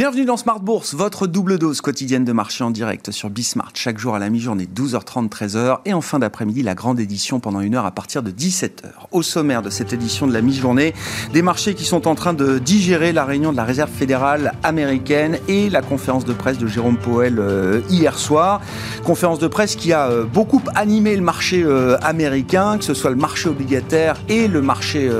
Bienvenue dans Smart Bourse, votre double dose quotidienne de marché en direct sur Bismart. Chaque jour à la mi-journée, 12h30, 13h. Et en fin d'après-midi, la grande édition pendant une heure à partir de 17h. Au sommaire de cette édition de la mi-journée, des marchés qui sont en train de digérer la réunion de la Réserve fédérale américaine et la conférence de presse de Jérôme Powell euh, hier soir. Conférence de presse qui a euh, beaucoup animé le marché euh, américain, que ce soit le marché obligataire et le marché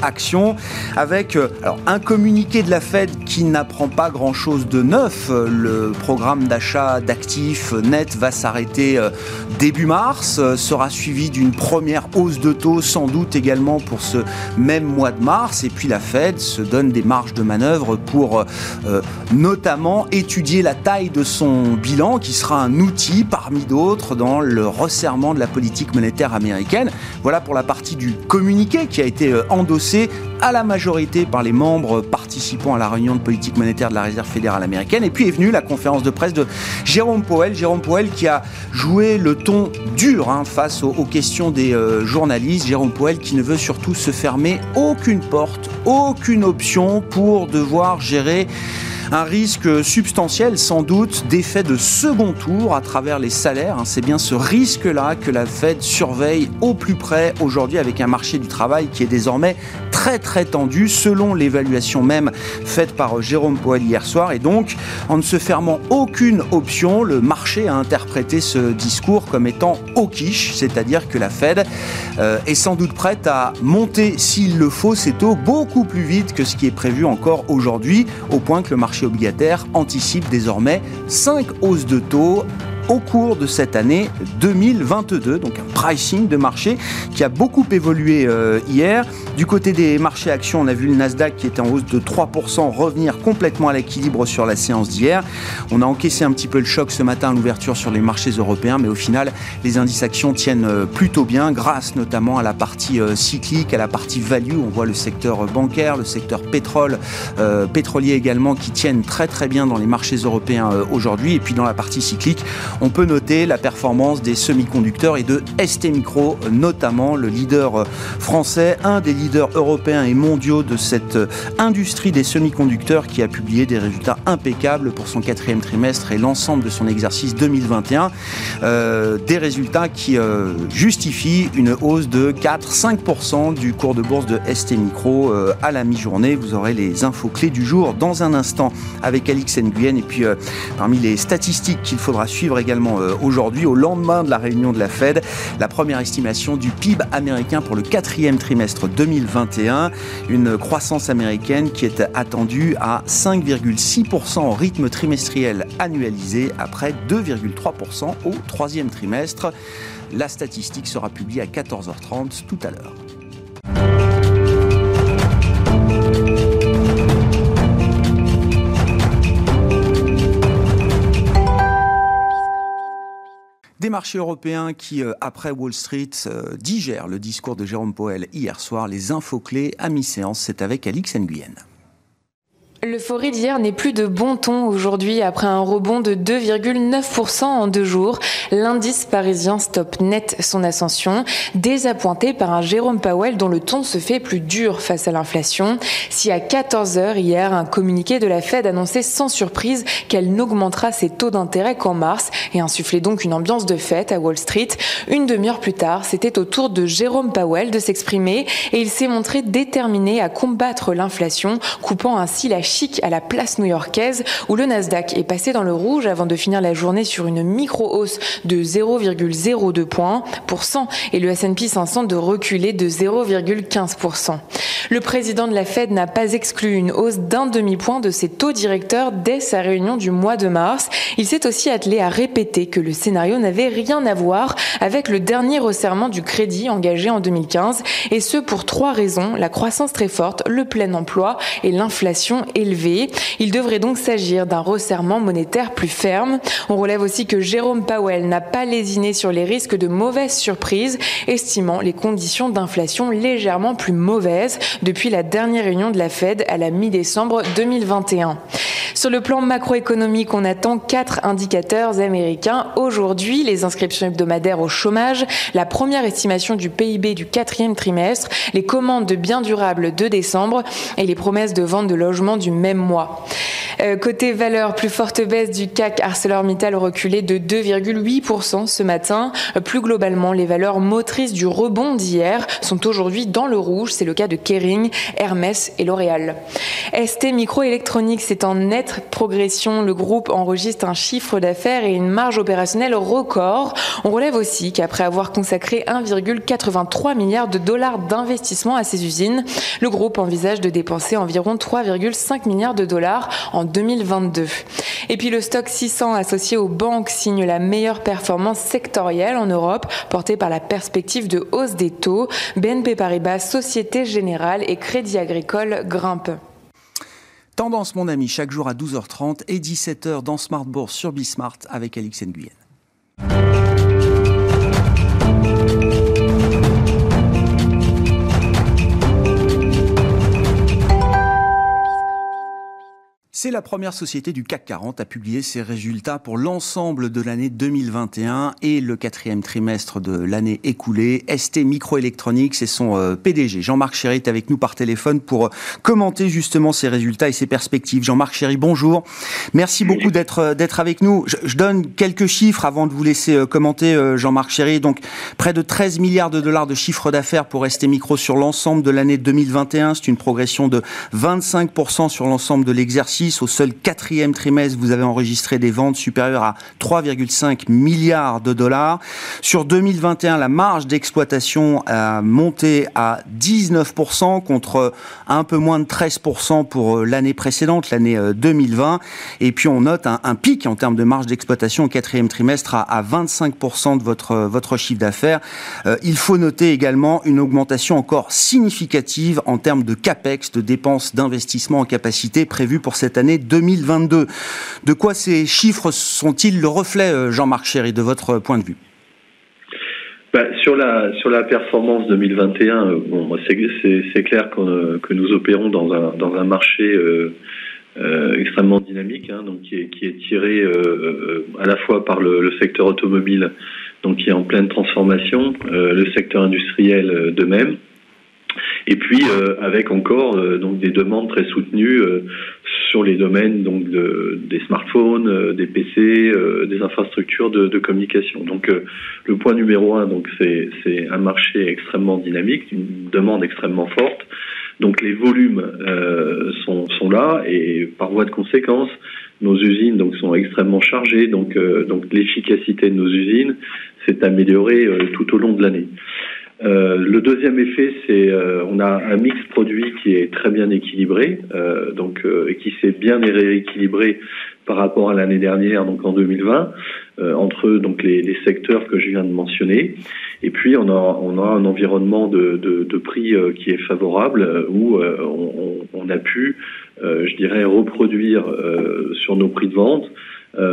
action, avec alors, un communiqué de la Fed qui n'apprend pas grand chose de neuf. Le programme d'achat d'actifs net va s'arrêter euh, début mars, euh, sera suivi d'une première hausse de taux sans doute également pour ce même mois de mars. Et puis la Fed se donne des marges de manœuvre pour euh, notamment étudier la taille de son bilan qui sera un outil parmi d'autres dans le resserrement de la politique monétaire américaine. Voilà pour la partie du communiqué qui a été endossé à la majorité par les membres participant à la réunion de politique monétaire de la Réserve fédérale américaine. Et puis est venue la conférence de presse de Jérôme Powell. Jérôme Powell qui a joué le ton dur hein, face aux, questions des euh, journalistes. Jérôme Powell qui ne veut surtout se fermer aucune porte, aucune option pour devoir gérer un risque substantiel, sans doute, d'effet de second tour à travers les salaires. Hein. C'est bien ce risque-là que la Fed surveille au plus près aujourd'hui avec un marché du travail qui est désormais très très tendu selon l'évaluation même faite par Jérôme Powell hier soir. Et donc, en ne se fermant aucune option, le marché a interprété ce discours comme étant au quiche, c'est-à-dire que la Fed euh, est sans doute prête à monter, s'il le faut, ses taux beaucoup plus vite que ce qui est prévu encore aujourd'hui, au point que le marché obligataire anticipe désormais 5 hausses de taux au cours de cette année 2022. Donc un pricing de marché qui a beaucoup évolué euh, hier. Du côté des marchés actions, on a vu le Nasdaq qui était en hausse de 3% revenir complètement à l'équilibre sur la séance d'hier. On a encaissé un petit peu le choc ce matin à l'ouverture sur les marchés européens, mais au final, les indices actions tiennent euh, plutôt bien grâce notamment à la partie euh, cyclique, à la partie value. On voit le secteur bancaire, le secteur pétrole, pétrolier également qui tiennent très très bien dans les marchés européens aujourd'hui. Et puis dans la partie cyclique, on peut noter la performance des semi-conducteurs et de ST Micro, notamment le leader français, un des leaders européens et mondiaux de cette industrie des semi-conducteurs qui a publié des résultats impeccables pour son quatrième trimestre et l'ensemble de son exercice 2021. Euh, des résultats qui euh, justifient une hausse de 4-5% du cours de bourse de ST Micro euh, à la mi-journée. Vous aurez les infos clés du jour dans un instant avec Alix Nguyen. Et puis, parmi les statistiques qu'il faudra suivre également, euh, aujourd'hui, au lendemain de la réunion de la Fed, la première estimation du PIB américain pour le quatrième trimestre 2021, une croissance américaine qui est attendue à 5,6% au rythme trimestriel annualisé après 2,3% au troisième trimestre. La statistique sera publiée à 14h30 tout à l'heure. Des marchés européens qui, euh, après Wall Street, euh, digèrent le discours de Jérôme Powell hier soir. Les infos clés à mi-séance, c'est avec Alix Nguyen. L'euphorie d'hier n'est plus de bon ton aujourd'hui après un rebond de 2,9% en deux jours. L'indice parisien stoppe net son ascension, désappointé par un Jérôme Powell dont le ton se fait plus dur face à l'inflation. Si à 14h hier, un communiqué de la Fed annonçait sans surprise qu'elle n'augmentera ses taux d'intérêt qu'en mars et insufflait donc une ambiance de fête à Wall Street, une demi-heure plus tard, c'était au tour de Jérôme Powell de s'exprimer et il s'est montré déterminé à combattre l'inflation, coupant ainsi la chic à la place new-yorkaise où le Nasdaq est passé dans le rouge avant de finir la journée sur une micro-hausse de 0,02 points pour cent et le S&P 500 de reculer de 0,15%. Le président de la Fed n'a pas exclu une hausse d'un demi-point de ses taux directeurs dès sa réunion du mois de mars. Il s'est aussi attelé à répéter que le scénario n'avait rien à voir avec le dernier resserrement du crédit engagé en 2015 et ce pour trois raisons, la croissance très forte, le plein emploi et l'inflation Il devrait donc s'agir d'un resserrement monétaire plus ferme. On relève aussi que Jérôme Powell n'a pas lésiné sur les risques de mauvaises surprises, estimant les conditions d'inflation légèrement plus mauvaises, depuis la dernière réunion de la Fed à la mi-décembre 2021. Sur le plan macroéconomique, on attend quatre indicateurs américains. Aujourd'hui, les inscriptions hebdomadaires au chômage, la première estimation du PIB du quatrième trimestre, les commandes de biens durables de décembre et les promesses de vente de logements du même mois. Euh, côté valeur, plus forte baisse du CAC ArcelorMittal reculé de 2,8% ce matin. Euh, plus globalement, les valeurs motrices du rebond d'hier sont aujourd'hui dans le rouge. C'est le cas de Kering, Hermès et L'Oréal. ST Microélectronique, c'est en nette progression. Le groupe enregistre un chiffre d'affaires et une marge opérationnelle record. On relève aussi qu'après avoir consacré 1,83 milliard de dollars d'investissement à ses usines, le groupe envisage de dépenser environ 3,5 milliards de dollars en 2022. Et puis le stock 600 associé aux banques signe la meilleure performance sectorielle en Europe, portée par la perspective de hausse des taux. BNP Paribas, Société Générale et Crédit Agricole grimpent. Tendance, mon ami, chaque jour à 12h30 et 17h dans Smart Bourse sur Bismart avec Alix Nguyen. C'est la première société du CAC 40 à publier ses résultats pour l'ensemble de l'année 2021 et le quatrième trimestre de l'année écoulée. ST Microelectronics et son euh, PDG Jean-Marc Chéry est avec nous par téléphone pour euh, commenter justement ses résultats et ses perspectives. Jean-Marc Chéry, bonjour. Merci beaucoup d'être euh, d'être avec nous. Je, donne quelques chiffres avant de vous laisser commenter Jean-Marc Chéry. Donc près de 13 milliards de dollars de chiffre d'affaires pour ST Micro sur l'ensemble de l'année 2021. C'est une progression de 25% sur l'ensemble de l'exercice au seul quatrième trimestre, vous avez enregistré des ventes supérieures à 3,5 milliards de dollars. Sur 2021, la marge d'exploitation a monté à 19% contre un peu moins de 13% pour euh, l'année précédente, l'année 2020. Euh, Et puis on note un, pic en termes de marge d'exploitation au quatrième trimestre à, 25% de votre, votre chiffre d'affaires. Euh, il faut noter également une augmentation encore significative en termes de CAPEX, de dépenses d'investissement en capacité prévues pour cette année 2022. De quoi ces chiffres sont-ils le reflet, euh, Jean-Marc Chéry, de votre point de vue? Bah, sur la sur la performance 2021, euh, bon, c'est clair que nous opérons dans un dans un marché euh, extrêmement dynamique, hein, donc qui est, qui est tiré à la fois par le, le, secteur automobile, donc qui est en pleine transformation, le secteur industriel de même. Et puis euh, avec encore euh, donc des demandes très soutenues euh, sur les domaines donc de, des smartphones, des PC, des infrastructures de, de communication. Donc le point numéro un donc c'est c'est un marché extrêmement dynamique, une demande extrêmement forte. Donc les volumes sont sont là et par voie de conséquence nos usines donc sont extrêmement chargées donc donc l'efficacité de nos usines s'est améliorée tout au long de l'année. Euh, le deuxième effet, c'est euh, on a un mix produit qui est très bien équilibré, euh, donc et qui s'est bien rééquilibré par rapport à l'année dernière, donc en 2020, entre donc les, les, secteurs que je viens de mentionner. Et puis on a on a un environnement de, de, de prix qui est favorable où on, on, a pu, je dirais, reproduire sur nos prix de vente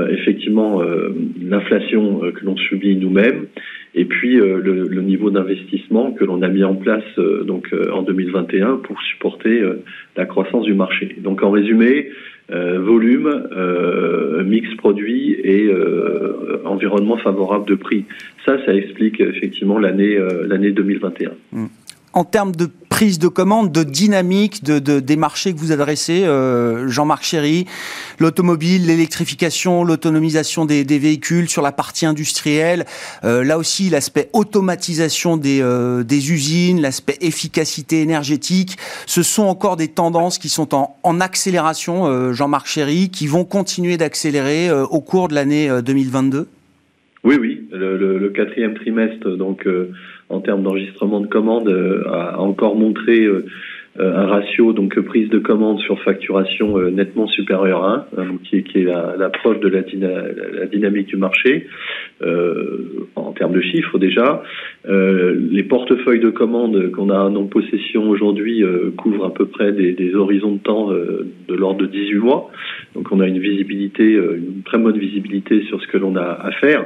effectivement l'inflation que l'on subit nous-mêmes et puis euh, le, le, niveau d'investissement que l'on a mis en place euh, donc euh, en 2021 pour supporter la croissance du marché. Donc en résumé, volume, mix produit et environnement favorable de prix. Ça, ça explique effectivement l'année l'année 2021 en termes de prise de commande, de dynamique de, des marchés que vous adressez, euh, Jean-Marc Chéry, l'automobile, l'électrification, l'autonomisation des, véhicules sur la partie industrielle, euh, là aussi l'aspect automatisation des, euh, des usines, l'aspect efficacité énergétique, ce sont encore des tendances qui sont en, en accélération, Jean-Marc Chéry, qui vont continuer d'accélérer au cours de l'année 2022 Oui, oui, le, le, quatrième trimestre, donc en termes d'enregistrement de commandes euh, a encore montré euh, euh, un ratio donc prise de commande sur facturation nettement supérieur à 1, hein, qui, est, qui est la, la, preuve de la, la, dynamique du marché en termes de chiffres déjà. les portefeuilles de commandes qu'on a en possession aujourd'hui couvrent à peu près des, des horizons de temps de l'ordre de 18 mois. Donc on a une visibilité, une très bonne visibilité sur ce que l'on a à faire.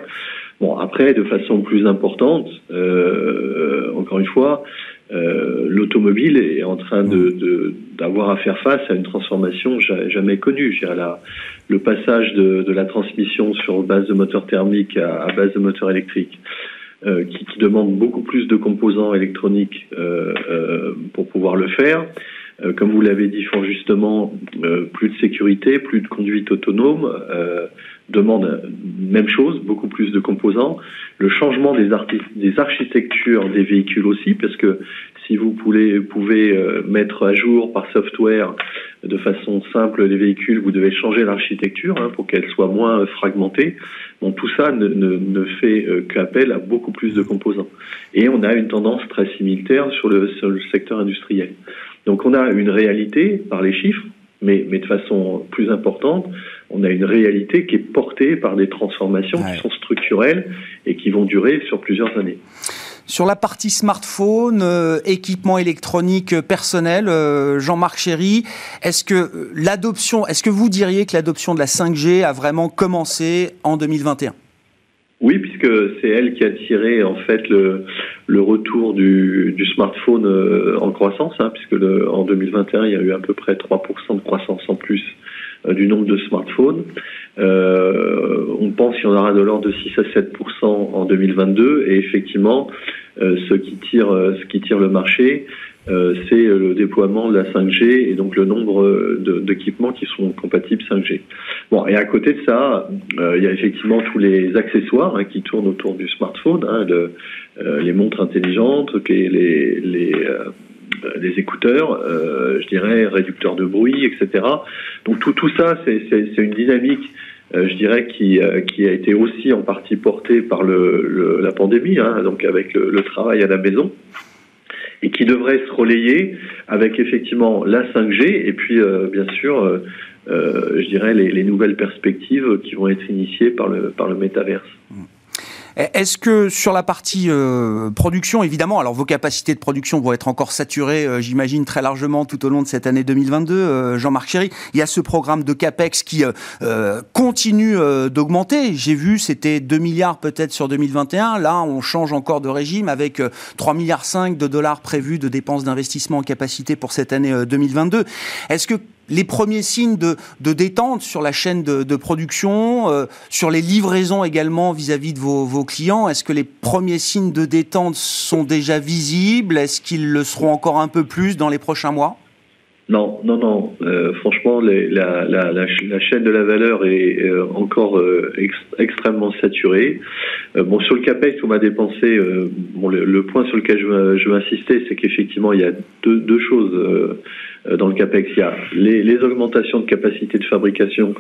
Bon, après, de façon plus importante, euh, encore une fois, l'automobile est en train de, d'avoir à faire face à une transformation jamais connue. Je la, le passage de, de, la transmission sur base de moteur thermique à, à base de moteur électrique, euh, qui, qui, demande beaucoup plus de composants électroniques euh, euh, pour pouvoir le faire. Euh, comme vous l'avez dit fort justement, euh, plus de sécurité, plus de conduite autonome, demande même chose, beaucoup plus de composants. Le changement des, des architectures des véhicules aussi, parce que si vous pouvez, pouvez mettre à jour par software de façon simple les véhicules, vous devez changer l'architecture hein, pour qu'elle soit moins fragmentée. Bon, tout ça ne, ne, ne fait euh, qu'appel à beaucoup plus de composants. Et on a une tendance très similaire sur le, sur le secteur industriel. Donc on a une réalité par les chiffres, mais, mais de façon plus importante, on a une réalité qui est portée par des transformations qui sont structurelles et qui vont durer sur plusieurs années. Sur la partie smartphone, euh, équipement électronique personnel, euh, Jean-Marc Chéry, est-ce que euh, l'adoption, est-ce que vous diriez que l'adoption de la 5G a vraiment commencé en 2021 c'est elle qui a tiré en fait le, retour du, smartphone en croissance, hein, puisque en 2021 il y a eu à peu près 3% de croissance en plus du nombre de smartphones. Euh, on pense qu'il y en aura de l'ordre de 6 à 7% en 2022, et effectivement, euh, ce qui tire, euh, ce qui tire le marché, euh, c'est le déploiement de la 5G et donc le nombre d'équipements qui sont compatibles 5G. Bon, et à côté de ça, il y a effectivement tous les accessoires hein, qui tournent autour du smartphone, hein, le, les montres intelligentes, les, les, les les écouteurs, euh, je dirais réducteurs de bruit, etc. Donc tout, tout ça, c'est une dynamique euh, je dirais, qui, euh, qui a été aussi en partie portée par le, la pandémie, hein, donc avec le, travail à la maison, et qui devrait se relayer avec effectivement la 5G et puis euh, bien sûr, je dirais, les, les, nouvelles perspectives qui vont être initiées par le, par le métaverse. Est-ce que sur la partie euh, production, évidemment, alors vos capacités de production vont être encore saturées, euh, j'imagine, très largement tout au long de cette année 2022, euh, Jean-Marc Chéry? Il y a ce programme de CAPEX qui continue d'augmenter. J'ai vu, c'était 2 milliards peut-être sur 2021. Là, on change encore de régime avec 3 milliards 5 de dollars prévus de dépenses d'investissement en capacité pour cette année 2022. Est-ce que les premiers signes de, détente sur la chaîne de, production, euh, sur les livraisons également vis-à-vis de vos, clients Est-ce que les premiers signes de détente sont déjà visibles? Est-ce qu'ils le seront encore un peu plus dans les prochains mois? Non, non, non. Euh, franchement, la, chaîne de la valeur est euh, encore extrêmement saturée. bon, sur le capex, on m'a dépensé. bon, le, point sur lequel je je veux insister, c'est qu'effectivement, il y a deux, choses euh, dans le CAPEX. Il y a les, augmentations de capacité de fabrication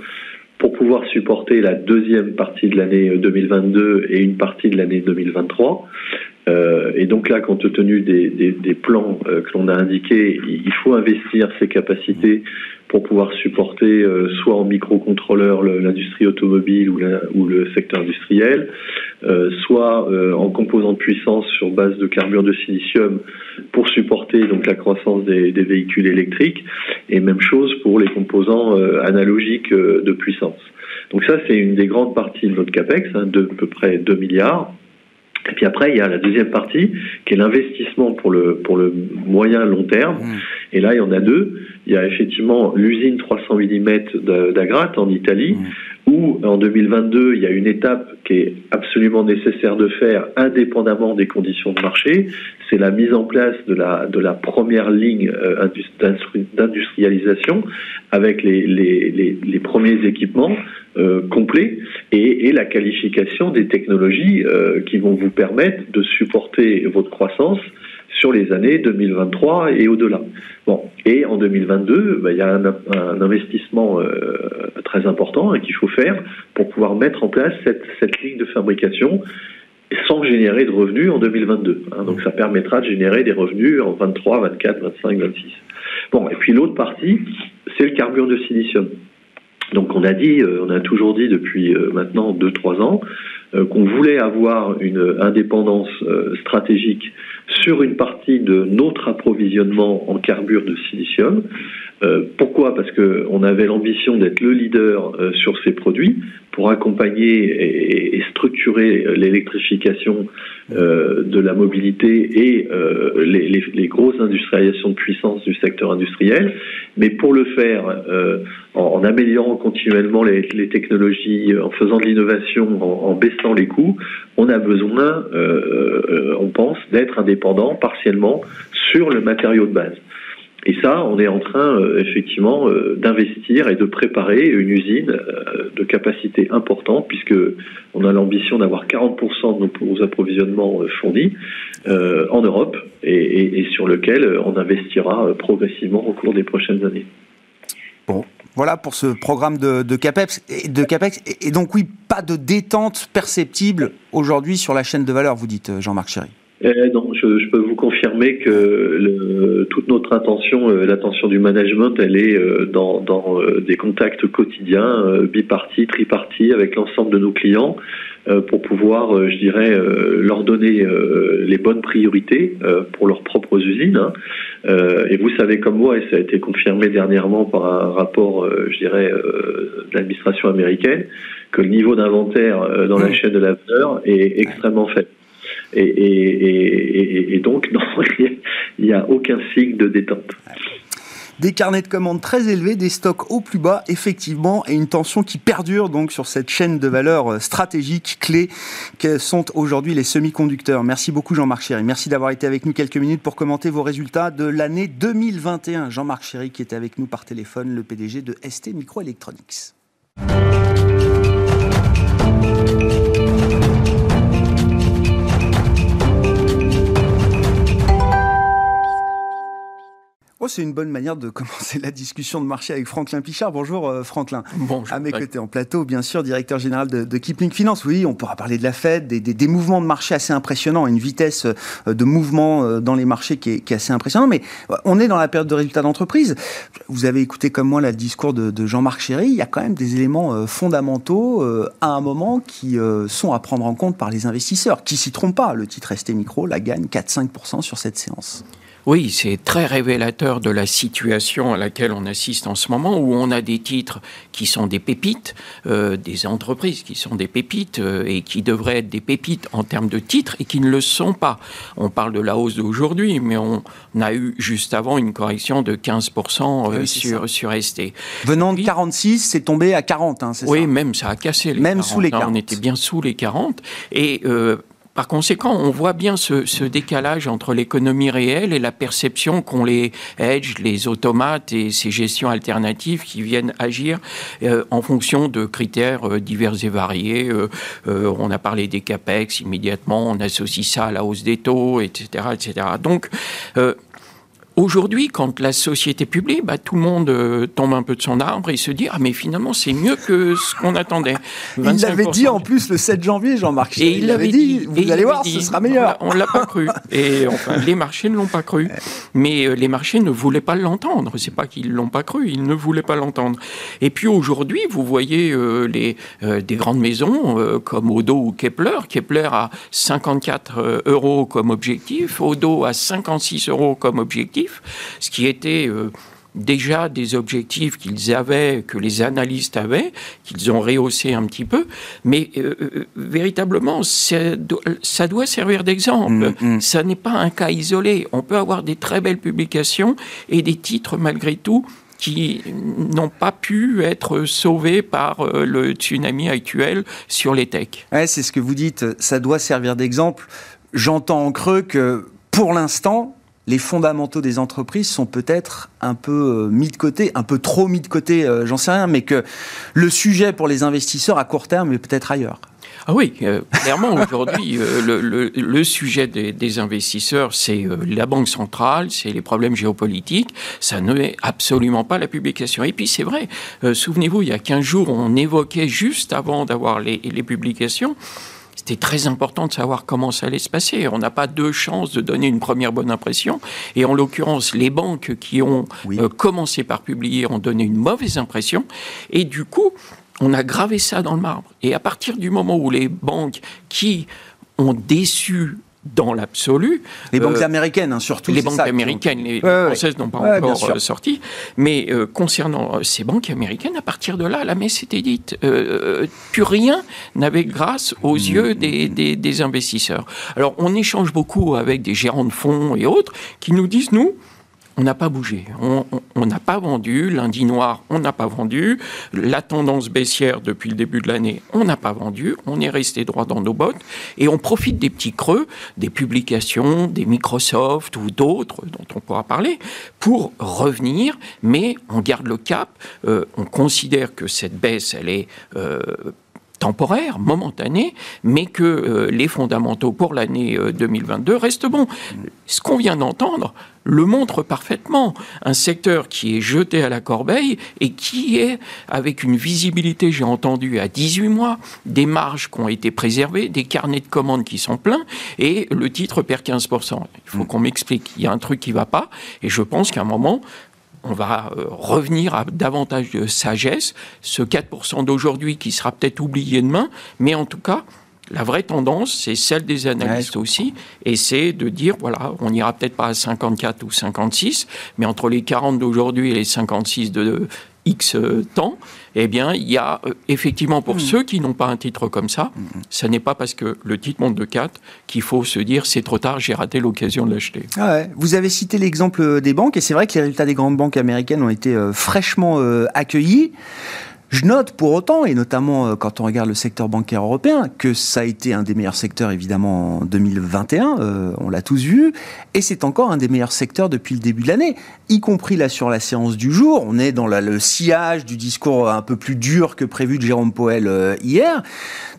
pour pouvoir supporter la deuxième partie de l'année 2022 euh, et une partie de l'année 2023. Euh, et donc là, compte tenu des, plans que l'on a indiqués, il faut investir ces capacités pour pouvoir supporter soit en microcontrôleur l'industrie automobile ou, le secteur industriel, euh, soit euh, en composants de puissance sur base de carbure de silicium pour supporter la croissance des, véhicules électriques, et même chose pour les composants euh, analogiques de puissance. Donc ça, c'est une des grandes parties de notre capex, hein, à peu près 2 milliards. Et puis après, il y a la deuxième partie, qui est l'investissement pour le, pour le moyen long terme. Mmh. Et là, il y en a deux. Il y a effectivement l'usine 300 mm d'Agrate en Italie, mmh où en 2022, il y a une étape qui est absolument nécessaire de faire indépendamment des conditions de marché, c'est la mise en place de la, de la première ligne euh, d'industrialisation avec les, les, les, premiers équipements euh, complets et, et, la qualification des technologies euh, qui vont vous permettre de supporter votre croissance sur les années 2023 et au-delà. Bon, et en 2022, bah, il y a un, investissement euh, très important hein, qu'il faut faire pour pouvoir mettre en place cette, ligne de fabrication sans générer de revenus en 2022. Hein. donc ça permettra de générer des revenus en 23, 24, 25, 26. Bon, et puis l'autre partie, c'est le carbure de silicium. Donc on a dit, euh, on a toujours dit depuis euh, maintenant 2-3 ans qu'on voulait avoir une indépendance stratégique sur une partie de notre approvisionnement en carbure de silicium. Pourquoi? Parce qu'on avait l'ambition d'être le leader sur ces produits, pour accompagner et, structurer l'électrification euh, de la mobilité et euh, les, grosses industrialisations de puissance du secteur industriel, mais pour le faire euh, en, améliorant continuellement les, technologies, en faisant de l'innovation, en, en, baissant les coûts, on a besoin, euh, on pense, d'être indépendant partiellement sur le matériau de base. Et ça, on est en train euh, effectivement euh, d'investir et de préparer une usine euh, de capacité importante, puisque on a l'ambition d'avoir 40% de nos approvisionnements fournis en Europe et, et, et, sur lequel on investira progressivement au cours des prochaines années. Bon, voilà pour ce programme de, de, CAPEX. Et, de CAPEX. Et donc oui, pas de détente perceptible aujourd'hui sur la chaîne de valeur, vous dites Jean-Marc Chéry. Eh non, je, je, peux vous confirmer que le, toute notre intention, euh, l'attention du management, elle est euh, dans, dans euh, des contacts quotidiens, bipartis, tripartis, avec l'ensemble de nos clients, pour pouvoir, je dirais, leur donner les bonnes priorités pour leurs propres usines. Hein. et vous savez comme moi, et ça a été confirmé dernièrement par un rapport, je dirais, de l'administration américaine, que le niveau d'inventaire dans la chaîne de la valeur est extrêmement faible. Et, donc, non, il n'y a aucun signe de détente. Des carnets de commandes très élevés, des stocks au plus bas, effectivement, et une tension qui perdure donc sur cette chaîne de valeur stratégique clé que sont aujourd'hui les semi-conducteurs. Merci beaucoup Jean-Marc Chéry. Merci d'avoir été avec nous quelques minutes pour commenter vos résultats de l'année 2021. Jean-Marc Chéry qui était avec nous par téléphone, le PDG de ST Microelectronics. Oh, c'est une bonne manière de commencer la discussion de marché avec Franklin Pichard. Bonjour euh, Franklin. Bonjour. À mes côtés en plateau, bien sûr, directeur général de, de Kipling Finance. Oui, on pourra parler de la Fed, des, des, des, mouvements de marché assez impressionnants, une vitesse euh, de mouvement euh, dans les marchés qui est, qui est assez impressionnant. Mais on est dans la période de résultats d'entreprise. Vous avez écouté comme moi le discours de, de Jean-Marc Chéry. Il y a quand même des éléments fondamentaux à un moment qui sont à prendre en compte par les investisseurs, qui s'y trompent pas. Le titre ST Micro la gagne 4-5% sur cette séance. Oui, c'est très révélateur de la situation à laquelle on assiste en ce moment, où on a des titres qui sont des pépites, euh, des entreprises qui sont des pépites euh, et qui devraient être des pépites en termes de titres et qui ne le sont pas. On parle de la hausse d'aujourd'hui, mais on a eu juste avant une correction de 15% euh, oui, sur, sur ST. Venant de 46, c'est tombé à 40, hein, Oui, ça? même ça a cassé les même 40. sous les 40. On était bien sous les 40. Et par conséquent, on voit bien ce, décalage entre l'économie réelle et la perception qu'ont les hedges, les automates et ces gestions alternatives qui viennent agir euh, en fonction de critères euh, divers et variés. Euh, on a parlé des capex immédiatement, on associe ça à la hausse des taux, etc., etc. Donc Aujourd'hui, quand la société publie, bah, tout le monde euh, tombe un peu de son arbre et se dit ah mais finalement c'est mieux que ce qu'on attendait. 25%. Il l'avait dit en plus le 7 janvier, Jean-Marc. Et il l'avait dit, dit. Vous allez voir, dit, ce sera meilleur. On l'a pas cru. Et enfin, les marchés ne l'ont pas cru. Mais euh, les marchés ne voulaient pas l'entendre. C'est pas qu'ils l'ont pas cru, ils ne voulaient pas l'entendre. Et puis aujourd'hui, vous voyez euh, les des grandes maisons comme Odo ou Kepler. Kepler a 54 euros comme objectif, Odo a 56 euros comme objectif ce qui était euh, déjà des objectifs qu'ils avaient, que les analystes avaient, qu'ils ont rehaussé un petit peu, mais euh, euh, véritablement, ça doit servir d'exemple. Mm, mmh. Ça n'est pas un cas isolé. On peut avoir des très belles publications et des titres malgré tout qui n'ont pas pu être sauvés par le tsunami actuel sur les techs. Ouais, c'est ce que vous dites, ça doit servir d'exemple. J'entends en creux que pour l'instant, les fondamentaux des entreprises sont peut-être un peu mis de côté, un peu trop mis de côté, euh, j'en sais rien, mais que le sujet pour les investisseurs à court terme est peut-être ailleurs. Ah oui, euh, clairement aujourd'hui, euh, le, sujet des, investisseurs, c'est euh, la banque centrale, c'est les problèmes géopolitiques, ça n'est absolument pas la publication. Et puis c'est vrai, euh, souvenez-vous, il y a 15 jours, on évoquait juste avant d'avoir les publications, c'était très important de savoir comment ça allait se passer. On n'a pas deux chances de donner une première bonne impression. Et en l'occurrence, les banques qui ont oui. euh, commencé par publier ont donné une mauvaise impression. Et du coup, on a gravé ça dans le marbre. Et à partir du moment où les banques qui ont déçu dans l'absolu. Les banques euh, américaines, hein, surtout. Les banques américaines, les, françaises n'ont pas encore euh, sorti. Mais euh, concernant ces banques américaines, à partir de là, la messe était dite. plus rien n'avait grâce aux mmh. yeux des, des, des investisseurs. Alors, on échange beaucoup avec des gérants de fonds et autres qui nous disent, nous, on n'a pas bougé. On n'a pas vendu. Lundi noir, on n'a pas vendu. La tendance baissière depuis le début de l'année, on n'a pas vendu. On est resté droit dans nos bottes. Et on profite des petits creux, des publications, des Microsoft ou d'autres dont on pourra parler, pour revenir. Mais on garde le cap. Euh, on considère que cette baisse, elle est euh, temporaire, momentané, mais que euh, les fondamentaux pour l'année 2022 restent bons. Ce qu'on vient d'entendre, le montre parfaitement. Un secteur qui est jeté à la corbeille et qui est, avec une visibilité, j'ai entendu, à 18 mois, des marges qui ont été préservées, des carnets de commandes qui sont pleins, et le titre perd 15%. Il faut mm. qu'on m'explique, il y a un truc qui ne va pas, et je pense qu'à un moment, on va euh, revenir à davantage de sagesse. Ce 4% d'aujourd'hui qui sera peut-être oublié demain, mais en tout cas, la vraie tendance, c'est celle des analystes aussi, et c'est de dire, voilà, on n'ira peut-être pas à 54 ou 56, mais entre les 40 d'aujourd'hui et les 56 de X temps, eh bien, il y a euh, effectivement pour hmm. ceux qui n'ont pas un titre comme ça, hmm. ce n'est pas parce que le titre monte de 4 qu'il faut se dire c'est trop tard, j'ai raté l'occasion de l'acheter. Ah Vous avez cité l'exemple des banques, et c'est vrai que les résultats des grandes banques américaines ont été euh, fraîchement euh, accueillis. Je note pour autant, et notamment euh, quand on regarde le secteur bancaire européen, que ça a été un des meilleurs secteurs évidemment en 2021, euh, on l'a tous vu, et c'est encore un des meilleurs secteurs depuis le début de l'année, y compris là sur la séance du jour. On est dans le sillage du discours un peu plus dur que prévu de Jérôme Poel euh, hier.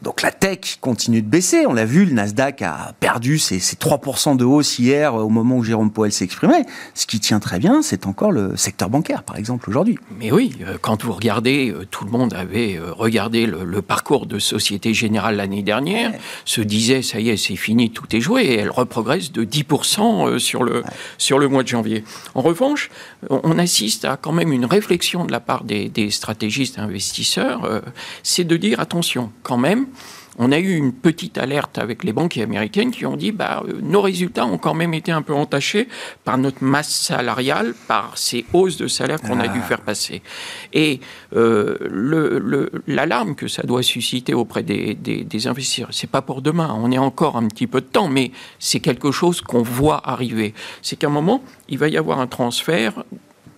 Donc la tech continue de baisser. On l'a vu, le Nasdaq a perdu ses, 3% de hausse hier au moment où Jérôme Poel s'exprimait. Ce qui tient très bien, c'est encore le secteur bancaire, par exemple, aujourd'hui. Mais oui, quand vous regardez tout tout le monde avait euh, regardé le, parcours de Société Générale l'année dernière, se disait ça y est, c'est fini, tout est joué, et elle reprogresse de 10% euh, sur le, sur le mois de janvier. En revanche, on assiste à quand même une réflexion de la part des, des stratégistes investisseurs, euh, c'est de dire attention, quand même, on a eu une petite alerte avec les banques américaines qui ont dit bah, euh, nos résultats ont quand même été un peu entachés par notre masse salariale, par ces hausses de salaire qu'on a dû ah. faire passer. Et euh, l'alarme que ça doit susciter auprès des, des, des investisseurs, c'est pas pour demain, on est encore un petit peu de temps, mais c'est quelque chose qu'on voit arriver. C'est qu'à un moment, il va y avoir un transfert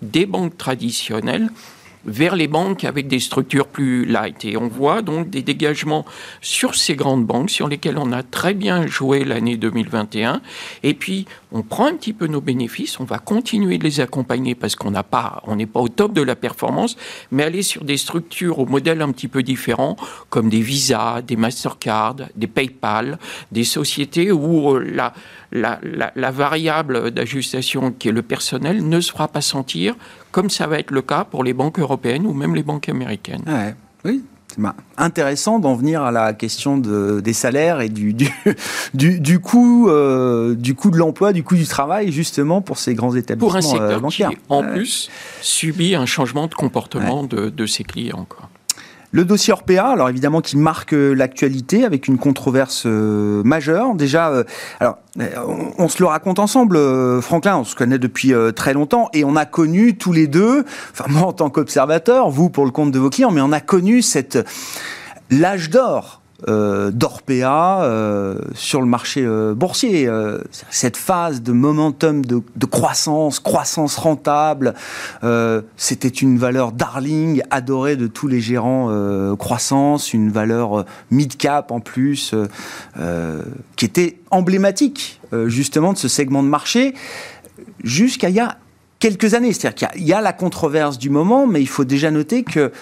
des banques traditionnelles vers les banques avec des structures plus light. Et on voit donc des dégagements sur ces grandes banques sur lesquelles on a très bien joué l'année 2021. Et puis, on prend un petit peu nos bénéfices, on va continuer de les accompagner parce qu'on n'a pas, on n'est pas au top de la performance, mais aller sur des structures au modèle un petit peu différent, comme des Visa, des Mastercard, des PayPal, des sociétés où la, la, la, la variable d'ajustation qui est le personnel ne se fera pas sentir comme ça va être le cas pour les banques européennes ou même les banques américaines. Ouais, oui, c'est intéressant d'en venir à la question de, des salaires et du, du, du, coût, euh, du coût de l'emploi, du coût du travail, justement, pour ces grands établissements Pour un secteur bancaires. qui, en plus, subit un changement de comportement de, de ses clients. Quoi. Le dossier Orpea, alors évidemment qui marque euh, l'actualité avec une controverse euh, majeure. Déjà, euh, on, se le raconte ensemble, Franklin, on se connaît depuis très longtemps et on a connu tous les deux, enfin moi en tant qu'observateur, vous pour le compte de vos clients, mais on a connu cette l'âge d'or euh, d'Orpea euh, sur le marché euh, boursier. cette phase de momentum de, croissance, croissance rentable, c'était une valeur darling, adorée de tous les gérants croissance, une valeur mid-cap en plus, qui était emblématique justement de ce segment de marché jusqu'à il y a quelques années. C'est-à-dire qu'il y, a la controverse du moment, mais il faut déjà noter que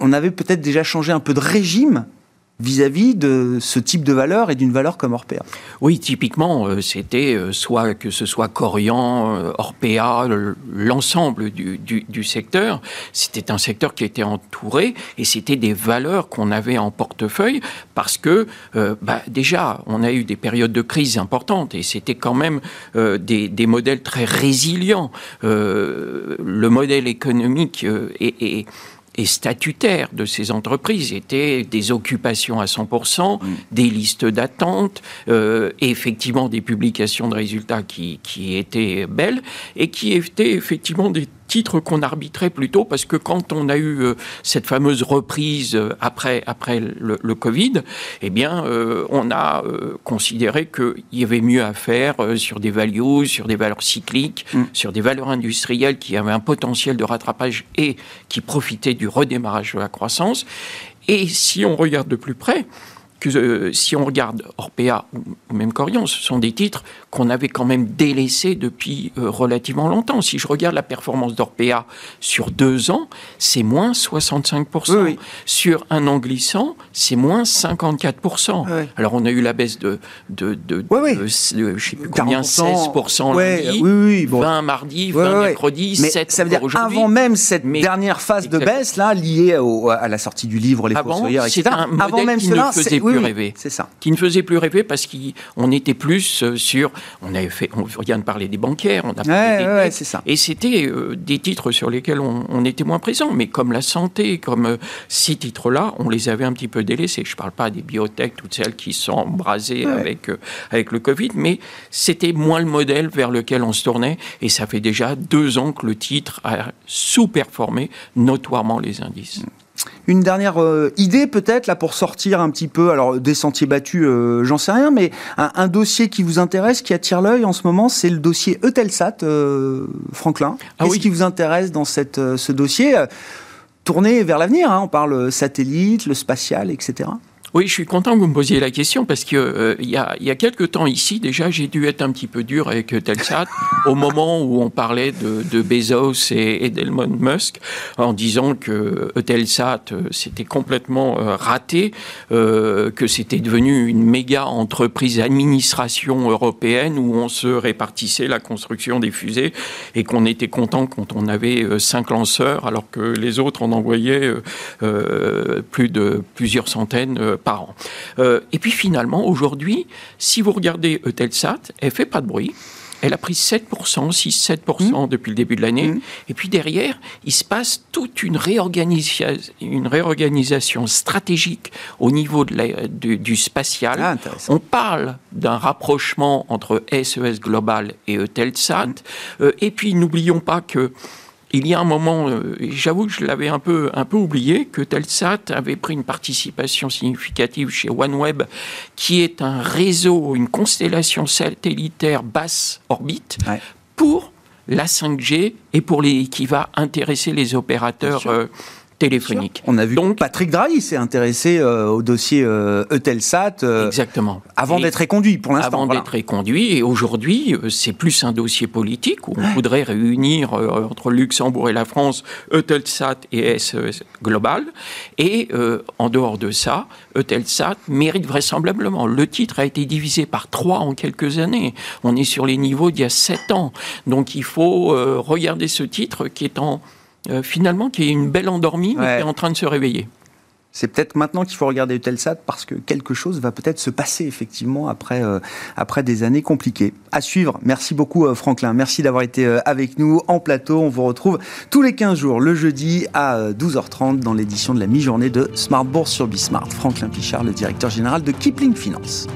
on avait peut-être déjà changé un peu de régime vis-à-vis de ce type de valeur et d'une valeur comme Orpea Oui, typiquement, euh, c'était euh, soit que ce soit Corian, euh, Orpea, l'ensemble du, secteur, c'était un secteur qui était entouré et c'était des valeurs qu'on avait en portefeuille parce que bah, déjà, on a eu des périodes de crise importantes et c'était quand même des, des, modèles très résilients. le modèle économique est et statutaires de ces entreprises étaient des occupations à 100%, mm. des listes d'attente, euh, effectivement des publications de résultats qui, qui étaient belles et qui étaient effectivement des titre qu'on arbitrait plutôt parce que quand on a eu euh, cette fameuse reprise euh, après, après le, Covid, eh bien, euh, on a considéré qu'il y avait mieux à faire sur des values, sur des valeurs cycliques, mm. sur des valeurs industrielles qui avaient un potentiel de rattrapage et qui profitaient du redémarrage de la croissance. Et si on regarde de plus près, que si on regarde Orpea ou même Corian, ce sont des titres qu'on avait quand même délaissé depuis euh, relativement longtemps. Si je regarde la performance d'Orpea sur deux ans, c'est moins 65%. Sur un an glissant, c'est moins 54%. Alors on a eu la baisse de, de, de, de, sais plus combien, 16% lundi, 20 mardi, 20 mercredi, Mais 7 ça veut dire avant même cette dernière phase de baisse là liée à la sortie du livre Les Fossoyeurs, etc. Un avant même qui cela, ne faisait plus rêver. C'est ça. Qui ne faisait plus rêver parce qu'on était plus euh, sur on avait fait, on vient de parler des bancaires, on a parlé des ça. et c'était euh, des titres sur lesquels on, était moins présent, mais comme la santé, comme euh, ces titres-là, on les avait un petit peu délaissés. Je ne parle pas des biotech, toutes celles qui sont embrasées avec, euh, avec le Covid, mais c'était moins le modèle vers lequel on se tournait, et ça fait déjà deux ans que le titre a sous-performé notoirement les indices. Une dernière euh, idée peut-être là pour sortir un petit peu, alors des sentiers battus, euh, j'en sais rien, mais un, dossier qui vous intéresse, qui attire l'œil en ce moment, c'est le dossier Eutelsat, euh, Franklin. Ah Qu'est-ce qui vous intéresse dans cette, ce dossier? Tourné vers l'avenir, hein, on parle satellite, le spatial, etc. Oui, je suis content que vous me posiez la question parce que euh, il y, a, y a quelques temps ici, déjà, j'ai dû être un petit peu dur avec Telsat au moment où on parlait de, Bezos et, d'Elon Musk en disant que Telsat euh, c'était complètement euh, raté, que c'était devenu une méga entreprise administration européenne où on se répartissait la construction des fusées et qu'on était content quand on avait cinq lanceurs alors que les autres en envoyaient plus de plusieurs centaines euh, et puis finalement, aujourd'hui, si vous regardez Eutelsat, elle fait pas de bruit. Elle a pris 7%, 6-7% mmh. depuis le début de l'année. Mmh. Et puis derrière, il se passe toute une, réorganisation, une réorganisation stratégique au niveau de du, spatial. Ah, On parle d'un rapprochement entre SES Global et Eutelsat. Mmh. Euh, et puis n'oublions pas que il y a un moment, euh, j'avoue que je l'avais un peu, un peu oublié, que Telsat avait pris une participation significative chez OneWeb, qui est un réseau, une constellation satellitaire basse orbite, pour la 5G et pour les, qui va intéresser les opérateurs téléphonique. On a vu Donc, Patrick Drahi s'est intéressé euh, au dossier euh, Eutelsat euh, exactement. avant d'être éconduit pour l'instant. Avant d'être éconduit et aujourd'hui c'est plus un dossier politique où on voudrait réunir entre Luxembourg et la France Eutelsat et SES Global et en dehors de ça Eutelsat mérite vraisemblablement. Le titre a été divisé par trois en quelques années. On est sur les niveaux d'il y a sept ans. Donc il faut regarder ce titre qui est en euh, finalement, qui est une belle endormie, mais qui est en train de se réveiller. C'est peut-être maintenant qu'il faut regarder Eutelsat parce que quelque chose va peut-être se passer effectivement après, euh, après des années compliquées. À suivre. Merci beaucoup euh, Franklin. Merci d'avoir été avec nous en plateau. On vous retrouve tous les 15 jours le jeudi à 12h30 dans l'édition de la mi-journée de Smart Bourse sur Bismart. Franklin Pichard, le directeur général de Kipling Finance.